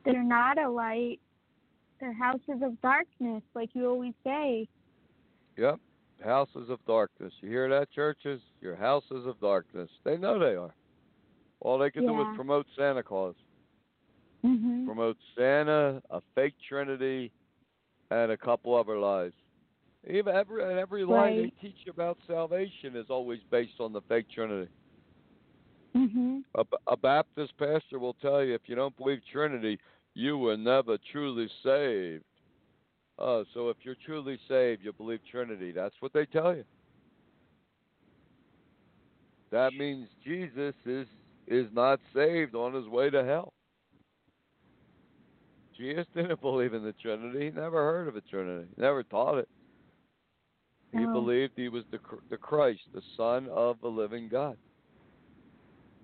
They're not a light. They're houses of darkness, like you always say. Yep, houses of darkness. You hear that, churches? Your houses of darkness. They know they are. All they can do is promote Santa Claus, Mhm. promote Santa, a fake Trinity, and a couple other lies. Even every and every lie they Right. teach about salvation is always based on the fake Trinity. Mhm. A, a Baptist pastor will tell you if you don't believe Trinity, you were never truly saved. Oh, so if you're truly saved, you believe Trinity. That's what they tell you. That means Jesus is is not saved on his way to hell. Jesus didn't believe in the Trinity. He never heard of a Trinity. He never taught it. He No. believed he was the the Christ, the Son of the living God.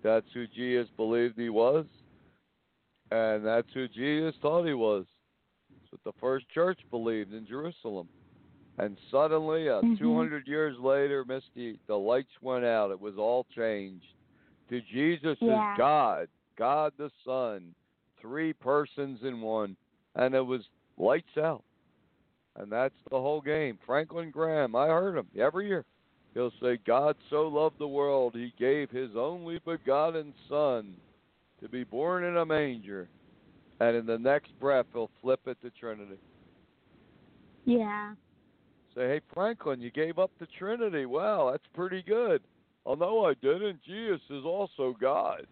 That's who Jesus believed he was, and that's who Jesus thought he was. That's what the first church believed in Jerusalem. And suddenly, uh, Mhm. 200 years later, Misty, the lights went out. It was all changed. To Jesus Yeah. is God, God the Son, three persons in one, and it was lights out. And that's the whole game. Franklin Graham, I heard him every year. He'll say, God so loved the world, he gave his only begotten Son to be born in a manger. And in the next breath, he'll flip it to Trinity. Yeah. Say, hey, Franklin, you gave up the Trinity. Wow, that's pretty good. Oh, no, I didn't. Jesus is also God.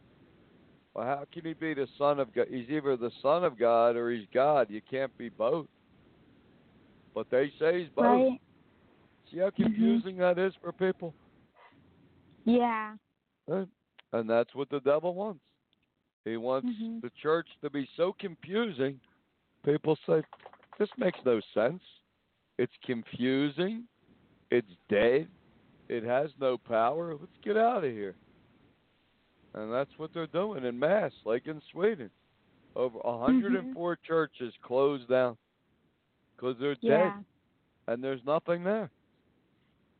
Well, how can he be the Son of God? He's either the Son of God or he's God. You can't be both. But they say he's both. Right. See how mm-hmm. confusing that is for people? Yeah. And that's what the devil wants. He wants Mhm. the church to be so confusing. People say, this makes no sense. It's confusing. It's dead. It has no power. Let's get out of here. And that's what they're doing in mass, like in Sweden. Over a 104 churches closed down because they're dead Yeah. and there's nothing there.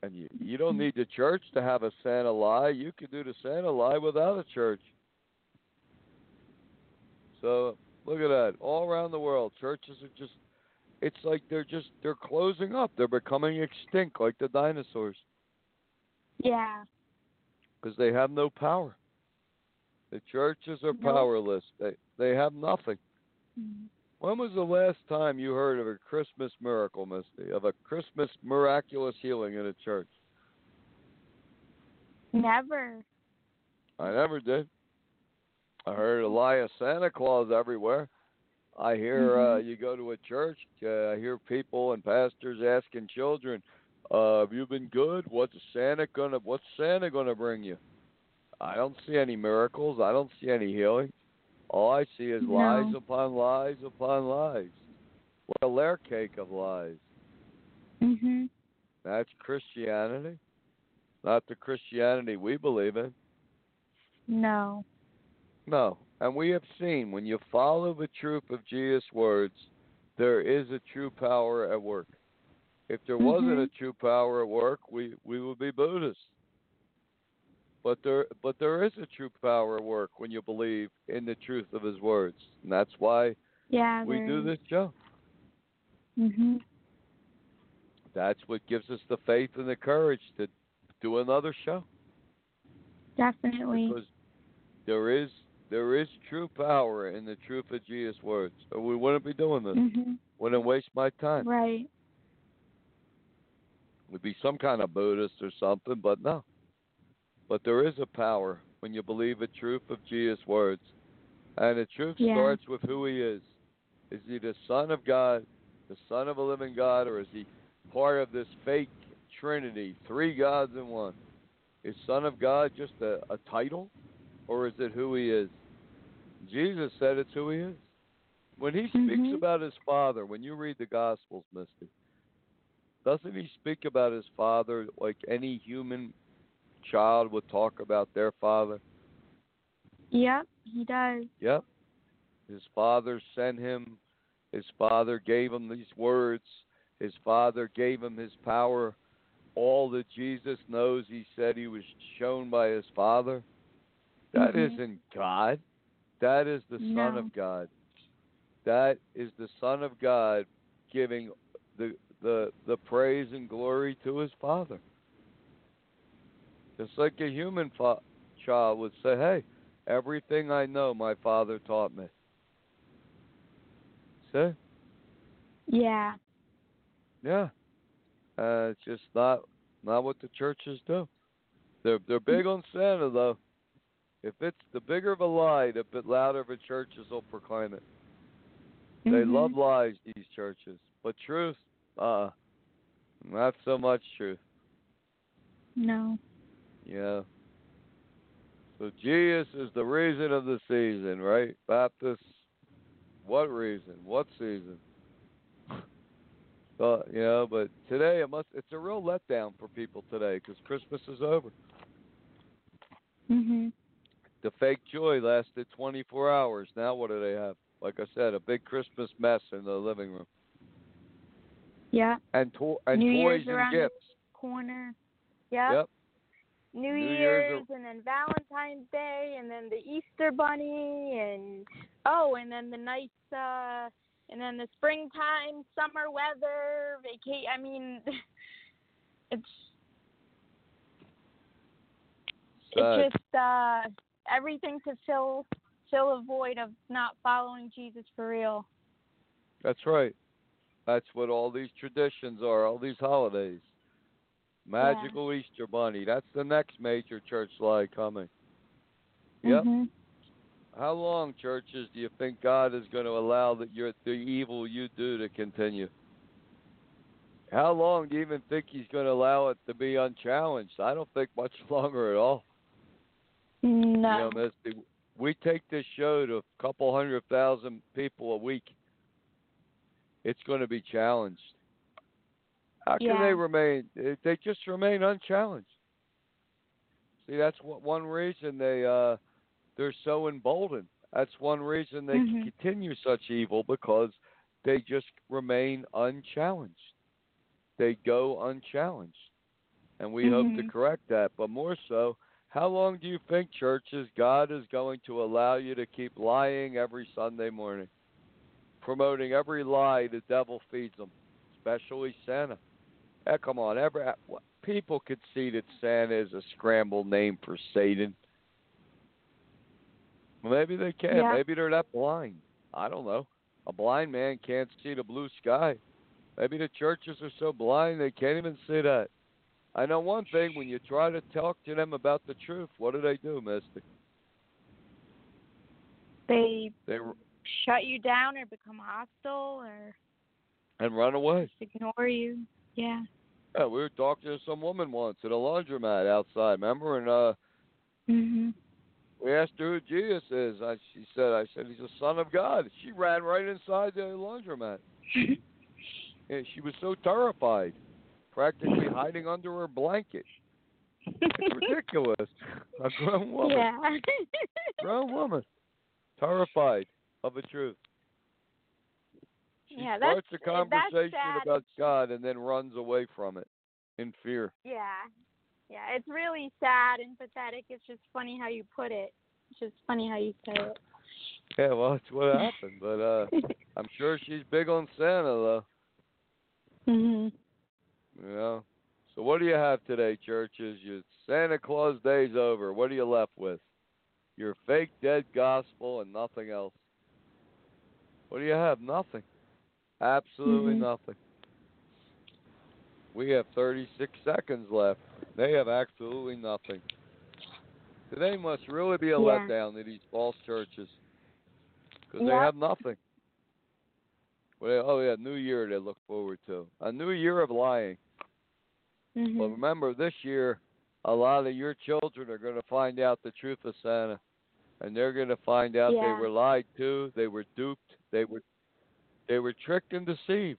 And you, you don't need the church to have a Santa lie. You can do the Santa lie without a church. So look at that. All around the world, churches are just it's like they're just they're closing up. They're becoming extinct like the dinosaurs Yeah. because they have no power. The churches are powerless. They they have nothing. Mhm. When was the last time you heard of a Christmas miracle, Misty? Of a Christmas miraculous healing in a church? Never. I never did. I heard Elias Santa Claus everywhere. I hear uh, Mhm. you go to a church. Uh, I hear people and pastors asking children, uh, "Have you been good? What's Santa gonna? What's Santa gonna bring you?" I don't see any miracles. I don't see any healing. All I see is No. lies upon lies upon lies. What a layer cake of lies. Mhm. That's Christianity, not the Christianity we believe in. No. No. And we have seen when you follow the truth of Jesus' words, there is a true power at work. If there wasn't a Mhm. true power at work, we, we would be Buddhists. But there but there is a true power at work when you believe in the truth of his words. And that's why Yeah. we do this show. Mhm. That's what gives us the faith and the courage to do another show. Definitely. Because there is there is true power in the truth of Jesus' words. Or we wouldn't be doing this. Mhm. Wouldn't waste my time. Right. We'd be some kind of Buddhist or something, but no. But there is a power when you believe the truth of Jesus' words. And the truth Yeah. starts with who he is. Is he the Son of God, the Son of a living God, or is he part of this fake Trinity, three gods in one? Is Son of God just a, a title, or is it who he is? Jesus said it's who he is. When he speaks Mhm. about his Father, when you read the Gospels, Misty, doesn't he speak about his father like any human child would talk about their father? Yep, he does. Yep. His father sent him. His father gave him these words. His father gave him his power. All that Jesus knows, he said he was shown by his father. That Mhm. not God. That is the Son No. of God. That is the Son of God giving the the the praise and glory to his father. Just like a human fa- child would say, "Hey, everything I know, my father taught me." See? Yeah. Yeah. Uh, it's just not not what the churches do. They're they're big on Santa though. If it's the bigger of a lie, the bit louder the churches will proclaim it. They Mhm. love lies, these churches. But truth, uh not so much truth. No. Yeah. So Jesus is the reason of the season, right? Baptists, what reason? What season? Uh, you know, but today it must. It's a real letdown for people today because Christmas is over. Mhm. The fake joy lasted 24 hours. Now what do they have? Like I said, a big Christmas mess in the living room Yeah. and to- and New Year's toys and gifts. Corner. Yep. Yep. New, New Year's Year's, and then Valentine's Day and then the Easter bunny and oh and then the nice uh and then the springtime summer weather vacate I mean it's it's just uh everything to fill fill a void of not following Jesus for real. That's right. That's what all these traditions are, all these holidays. Magical Easter Bunny. That's the next major church lie coming. Yep. Mhm. How long, churches, do you think God is going to allow that your the evil you do to continue? How long do you even think He's going to allow it to be unchallenged? I don't think much longer at all. No. You know, Misty, we take this show to a couple hundred thousand people a week. It's going to be challenged. How can Yeah. they remain? They just remain unchallenged. See, that's what one reason they uh they're so emboldened. That's one reason they Mhm. continue such evil because they just remain unchallenged. They go unchallenged, and we hope to Mhm. correct that. But more so, how long do you think, churches, God is going to allow you to keep lying every Sunday morning, promoting every lie the devil feeds them, especially Santa? Eh, come on, every people could see that Santa is a scrambled name for Satan. Maybe they can. Yeah. Maybe they're that blind. I don't know. A blind man can't see the blue sky. Maybe the churches are so blind they can't even see that. I know one thing: when you try to talk to them about the truth, what do they do, Misty? They They shut you down or become hostile or and run away. ignore you. Yeah. Yeah, we were talking to some woman once at a laundromat outside. Remember? And uh, Mhm. we asked her who Jesus is. I, she said, "I said he's a son of God." She ran right inside the laundromat. And she was so terrified, practically hiding under her blanket. It's ridiculous. A grown woman, yeah. grown woman, terrified of the truth. She Yeah, that's- starts a conversation about God and then runs away from it in fear. yeah. Yeah, it's really sad and pathetic. It's just funny how you put it. It's just funny how you say it. Yeah, well, that's what happened. But uh I'm sure she's big on Santa, though. Mm mhm. You know. So what do you have today, churches? Your Santa Claus day's over. What are you left with? Your fake dead gospel and nothing else. What do you have? Nothing. Absolutely Mhm. nothing. We have 36 seconds left. They have absolutely nothing. Today must really be a Yeah. letdown to these false churches because they have nothing. Well, oh yeah, New Year they look forward to a new year of lying. Mhm. But remember, this year, a lot of your children are going to find out the truth of Santa, and they're going to find out Yeah. they were lied to, they were duped, they were they were tricked and deceived,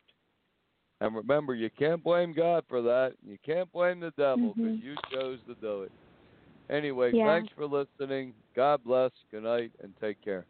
And remember, you can't blame God for that. You can't blame the devil because Mhm. you chose to do it. Anyway, Yeah. thanks for listening. God bless. Good night and take care.